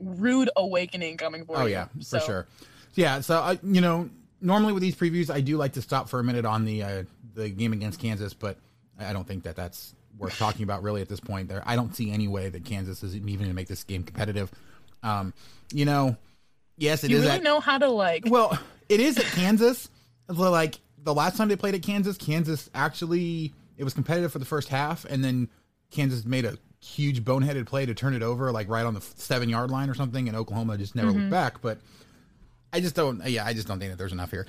rude awakening coming for Oh you. yeah, So- for sure. Yeah, so I, you know, normally with these previews, I do like to stop for a minute on the uh, the game against Kansas, but I don't think that that's worth talking about really at this point. There, I don't see any way that Kansas is even going to make this game competitive. Um, you know, yes, it Do you is really at- know how to like well, it is at Kansas. Like the last time they played at Kansas, Kansas actually it was competitive for the first half, and then Kansas made a huge boneheaded play to turn it over, like right on the seven yard line or something, and Oklahoma just never looked back. But I just don't. Yeah, I just don't think that there's enough here.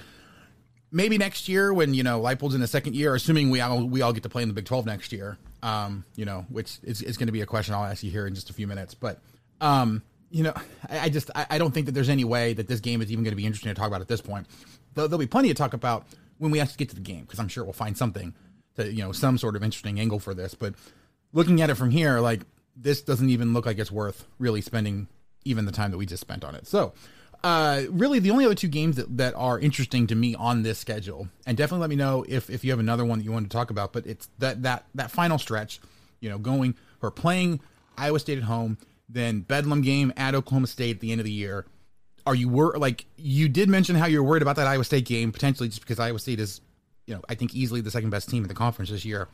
Maybe next year when you know Leipold's in the second year, assuming we all we all get to play in the Big Twelve next year. Um, you know, which is, is going to be a question I'll ask you here in just a few minutes. But um, you know, I, I just I, I don't think that there's any way that this game is even going to be interesting to talk about at this point. Though there'll be plenty to talk about when we actually get to the game because I'm sure we'll find something to you know some sort of interesting angle for this. But looking at it from here, like this doesn't even look like it's worth really spending even the time that we just spent on it. So, uh, really, the only other two games that, that are interesting to me on this schedule, and definitely let me know if, if you have another one that you want to talk about. But it's that that that final stretch, you know, going or playing Iowa State at home, then Bedlam game at Oklahoma State at the end of the year. Are you wor- like you did mention how you're worried about that Iowa State game potentially just because Iowa State is, you know, I think easily the second best team in the conference this year.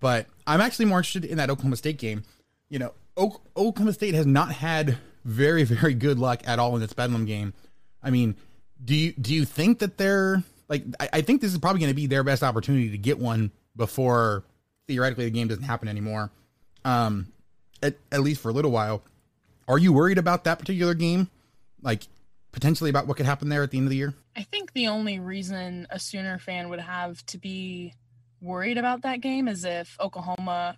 But I'm actually more interested in that Oklahoma State game. You know, o- Oklahoma State has not had very, very good luck at all in this Bedlam game. I mean, do you do you think that they're like? I, I think this is probably going to be their best opportunity to get one before theoretically the game doesn't happen anymore. Um, at, at least for a little while. Are you worried about that particular game? Like potentially about what could happen there at the end of the year? I think the only reason a Sooner fan would have to be worried about that game is if Oklahoma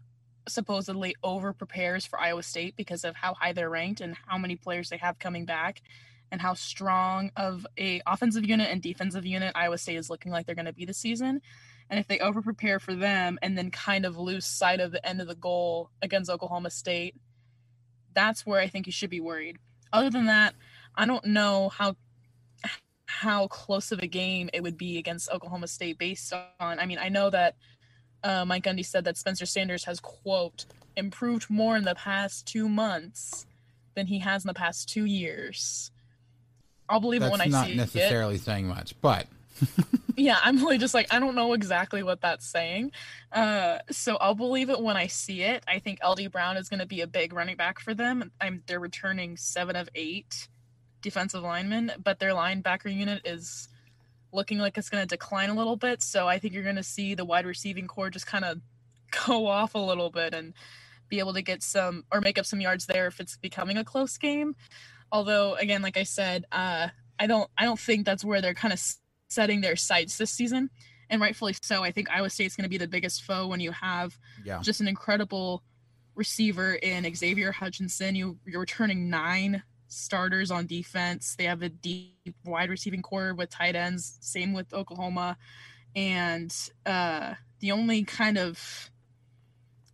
supposedly over prepares for Iowa State because of how high they're ranked and how many players they have coming back and how strong of a offensive unit and defensive unit Iowa State is looking like they're going to be this season. And if they over prepare for them and then kind of lose sight of the end of the goal against Oklahoma State, that's where I think you should be worried. Other than that, I don't know how how close of a game it would be against Oklahoma State based on I mean, I know that uh, Mike Gundy said that Spencer Sanders has quote improved more in the past two months than he has in the past two years. I'll believe That's it when I see it. Not necessarily saying much, but Yeah, I'm really just like I don't know exactly what that's saying. Uh, so I'll believe it when I see it. I think LD Brown is going to be a big running back for them. I'm they're returning seven of eight defensive linemen, but their linebacker unit is looking like it's going to decline a little bit. So I think you're going to see the wide receiving core just kind of go off a little bit and be able to get some or make up some yards there if it's becoming a close game. Although again, like I said, uh, I don't I don't think that's where they're kind of setting their sights this season, and rightfully so. I think Iowa State's going to be the biggest foe when you have yeah. just an incredible receiver in Xavier Hutchinson. You you're returning nine starters on defense. They have a deep wide receiving core with tight ends. Same with Oklahoma, and uh, the only kind of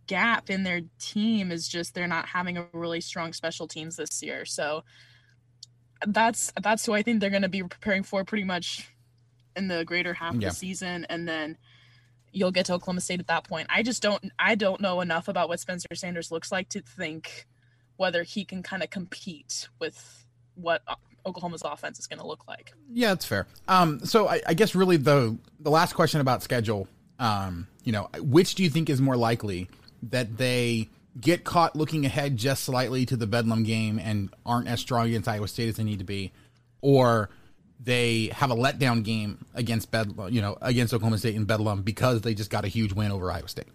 gap in their team is just they're not having a really strong special teams this year. So that's that's who I think they're going to be preparing for pretty much in the greater half Yeah. of the season, and then you'll get to Oklahoma State at that point. I just don't I don't know enough about what Spencer Sanders looks like to think whether he can kind of compete with what uh, Oklahoma's offense is going to look like. Yeah, that's fair. Um, so I, I guess really the the last question about schedule, um, you know, which do you think is more likely that they get caught looking ahead just slightly to the Bedlam game and aren't as strong against Iowa State as they need to be, or they have a letdown game against Bedlam, you know, against Oklahoma State in Bedlam because they just got a huge win over Iowa State.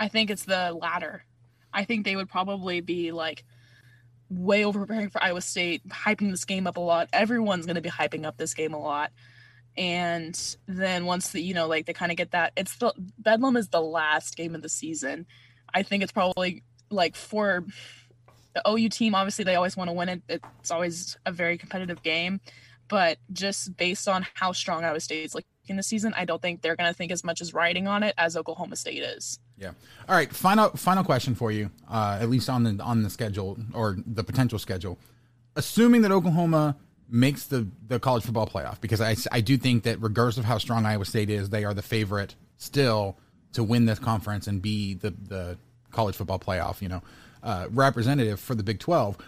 I think it's the latter. I think they would probably be like way over preparing for Iowa State, hyping this game up a lot. Everyone's going to be hyping up this game a lot. And then once the, you know, like they kind of get that, it's the Bedlam is the last game of the season. I think it's probably like for the OU team, obviously they always want to win it. It's always a very competitive game. But just based on how strong Iowa State is looking this season, I don't think they're going to think as much as riding on it as Oklahoma State is. Yeah. All right. Final final question for you, uh, at least on the on the schedule or the potential schedule. Assuming that Oklahoma makes the the college football playoff, because I I do think that regardless of how strong Iowa State is, they are the favorite still to win this conference and be the the college football playoff. You know, uh, representative for the Big Twelve.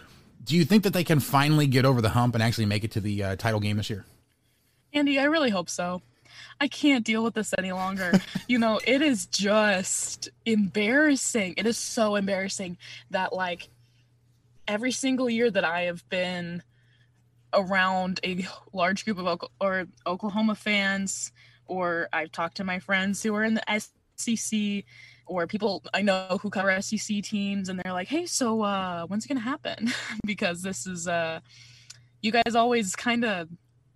Do you think that they can finally get over the hump and actually make it to the uh, title game this year? Andy, I really hope so. I can't deal with this any longer. you know, it is just embarrassing. It is so embarrassing that like every single year that I have been around a large group of or Oklahoma fans or I've talked to my friends who are in the SEC or people I know who cover SEC teams and they're like, "Hey, so uh when's it going to happen?" because this is uh you guys always kind of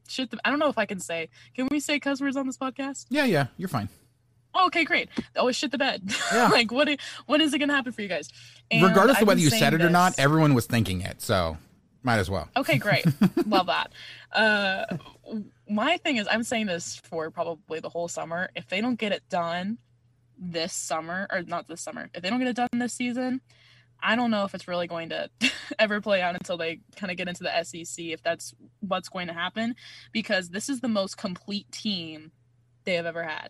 shit. I don't know if I can say. Can we say cuss words on this podcast? Yeah, yeah, you're fine. Oh, okay, great. Always shit the bed. Yeah. like what? What is it gonna happen for you guys? And Regardless of whether you said it this. or not, everyone was thinking it, so might as well. Okay, great. Love that. Uh, my thing is, I'm saying this for probably the whole summer. If they don't get it done this summer, or not this summer, if they don't get it done this season, I don't know if it's really going to ever play out until they kind of get into the SEC, if that's what's going to happen, because this is the most complete team they have ever had.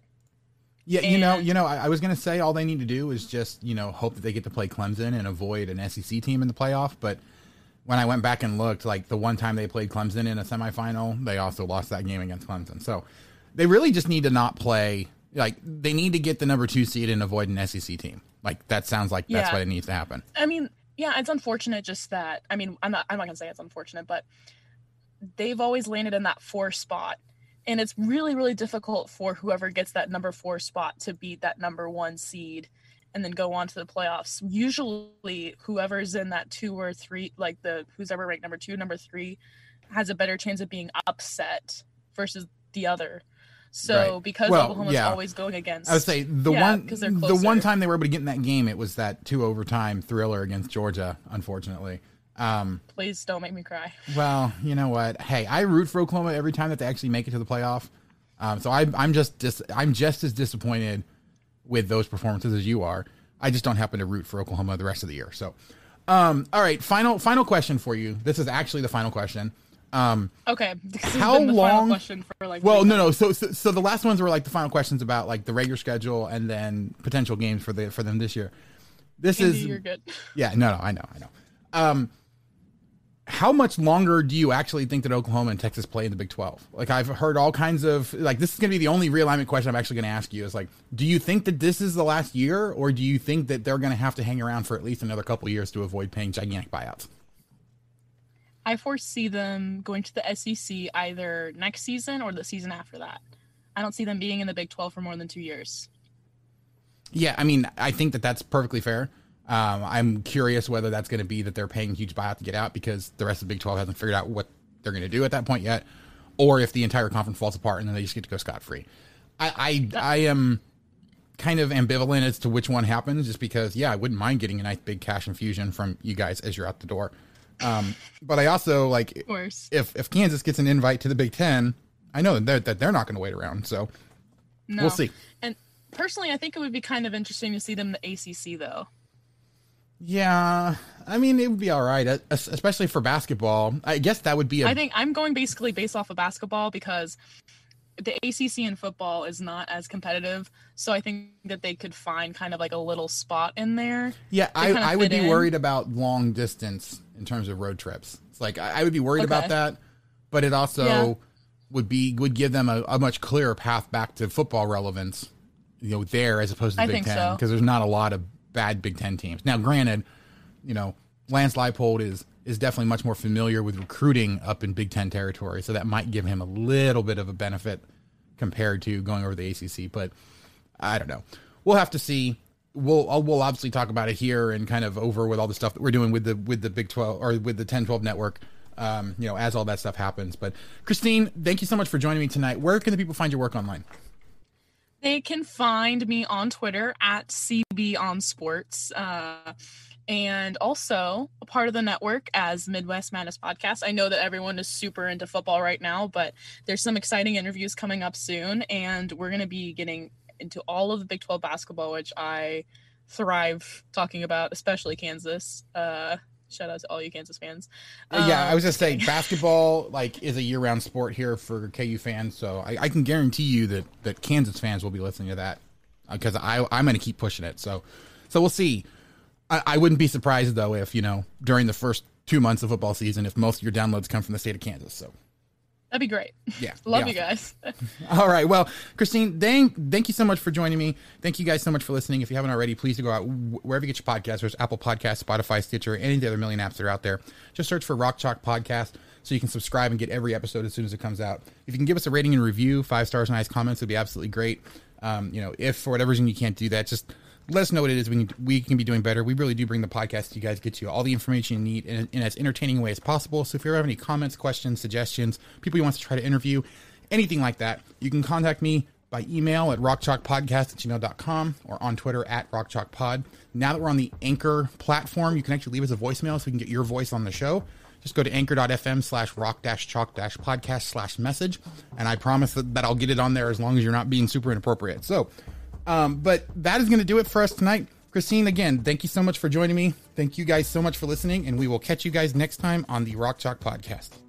Yeah, and, you know, you know, I, I was going to say all they need to do is just you know hope that they get to play Clemson and avoid an SEC team in the playoff. But when I went back and looked, like the one time they played Clemson in a semifinal, they also lost that game against Clemson. So they really just need to not play. Like they need to get the number two seed and avoid an SEC team. Like that sounds like that's yeah. what it needs to happen. I mean, yeah, it's unfortunate just that. I mean, I'm not. I'm not gonna say it's unfortunate, but they've always landed in that four spot, and it's really, really difficult for whoever gets that number four spot to beat that number one seed and then go on to the playoffs. Usually, whoever's in that two or three, like the who's ever ranked number two, number three, has a better chance of being upset versus the other. So right. because well, Oklahoma's yeah. always going against, I would say the yeah, one the one time they were able to get in that game, it was that two overtime thriller against Georgia. Unfortunately, um, please don't make me cry. Well, you know what? Hey, I root for Oklahoma every time that they actually make it to the playoff. Um, so I, I'm just dis- I'm just as disappointed with those performances as you are. I just don't happen to root for Oklahoma the rest of the year. So, um, all right, final final question for you. This is actually the final question. Um, okay. How long? Like well, no, no. So, so, so the last ones were like the final questions about like the regular schedule and then potential games for the for them this year. This Andy, is you're good. Yeah, no, no, I know, I know. Um, how much longer do you actually think that Oklahoma and Texas play in the Big 12? Like I've heard all kinds of like this is going to be the only realignment question I'm actually going to ask you is like do you think that this is the last year or do you think that they're going to have to hang around for at least another couple years to avoid paying gigantic buyouts? I foresee them going to the SEC either next season or the season after that. I don't see them being in the Big 12 for more than two years. Yeah, I mean, I think that that's perfectly fair. Um, I'm curious whether that's going to be that they're paying huge buyout to get out because the rest of the Big 12 hasn't figured out what they're going to do at that point yet, or if the entire conference falls apart and then they just get to go scot free. I, I, I am kind of ambivalent as to which one happens, just because yeah, I wouldn't mind getting a nice big cash infusion from you guys as you're out the door. Um, but I also like if if Kansas gets an invite to the Big Ten, I know that they're, that they're not going to wait around. So no. we'll see. And personally, I think it would be kind of interesting to see them the ACC though. Yeah, I mean it would be all right, especially for basketball. I guess that would be. A... I think I'm going basically based off of basketball because the ACC in football is not as competitive, so I think that they could find kind of like a little spot in there. Yeah, I, I would be in. worried about long distance in terms of road trips. It's like I, I would be worried okay. about that, but it also yeah. would be would give them a, a, much clearer path back to football relevance, you know, there as opposed to the Big Ten because so. there's not a lot of bad Big Ten teams. Now, granted, you know, Lance Leipold is is definitely much more familiar with recruiting up in Big Ten territory, so that might give him a little bit of a benefit compared to going over the ACC. But I don't know. We'll have to see. We'll uh, we'll obviously talk about it here and kind of over with all the stuff that we're doing with the with the Big Twelve or with the 10-12 network. Um, you know, as all that stuff happens. But Christine, thank you so much for joining me tonight. Where can the people find your work online? They can find me on Twitter at CB on Sports. Uh, and also a part of the network as Midwest Madness podcast. I know that everyone is super into football right now, but there's some exciting interviews coming up soon, and we're going to be getting into all of the Big 12 basketball, which I thrive talking about, especially Kansas. Uh, shout out to all you Kansas fans. Um, yeah, I was just saying basketball like is a year-round sport here for KU fans, so I, I can guarantee you that that Kansas fans will be listening to that because uh, I I'm going to keep pushing it. So so we'll see. I, I wouldn't be surprised though if you know during the first two months of football season if most of your downloads come from the state of Kansas. So That'd be great. Yeah. Love you guys. All right. Well, Christine, thank, thank you so much for joining me. Thank you guys so much for listening. If you haven't already, please go out wherever you get your podcasts. There's Apple Podcasts, Spotify, Stitcher, any of the other million apps that are out there. Just search for Rock Chalk Podcast so you can subscribe and get every episode as soon as it comes out. If you can give us a rating and review, five stars, nice comments, would be absolutely great. Um, you know, if for whatever reason you can't do that, just let us know what it is we can, we can be doing better. We really do bring the podcast to you guys, get you all the information you need in, in as entertaining a way as possible. So if you ever have any comments, questions, suggestions, people you want to try to interview, anything like that, you can contact me by email at rockchalkpodcast at gmail.com or on Twitter at rockchalkpod. Now that we're on the Anchor platform, you can actually leave us a voicemail so we can get your voice on the show. Just go to anchor.fm slash rock dash chalk dash podcast slash message. And I promise that, that I'll get it on there as long as you're not being super inappropriate. So um, but that is going to do it for us tonight. Christine, again, thank you so much for joining me. Thank you guys so much for listening, and we will catch you guys next time on the Rock Chalk Podcast.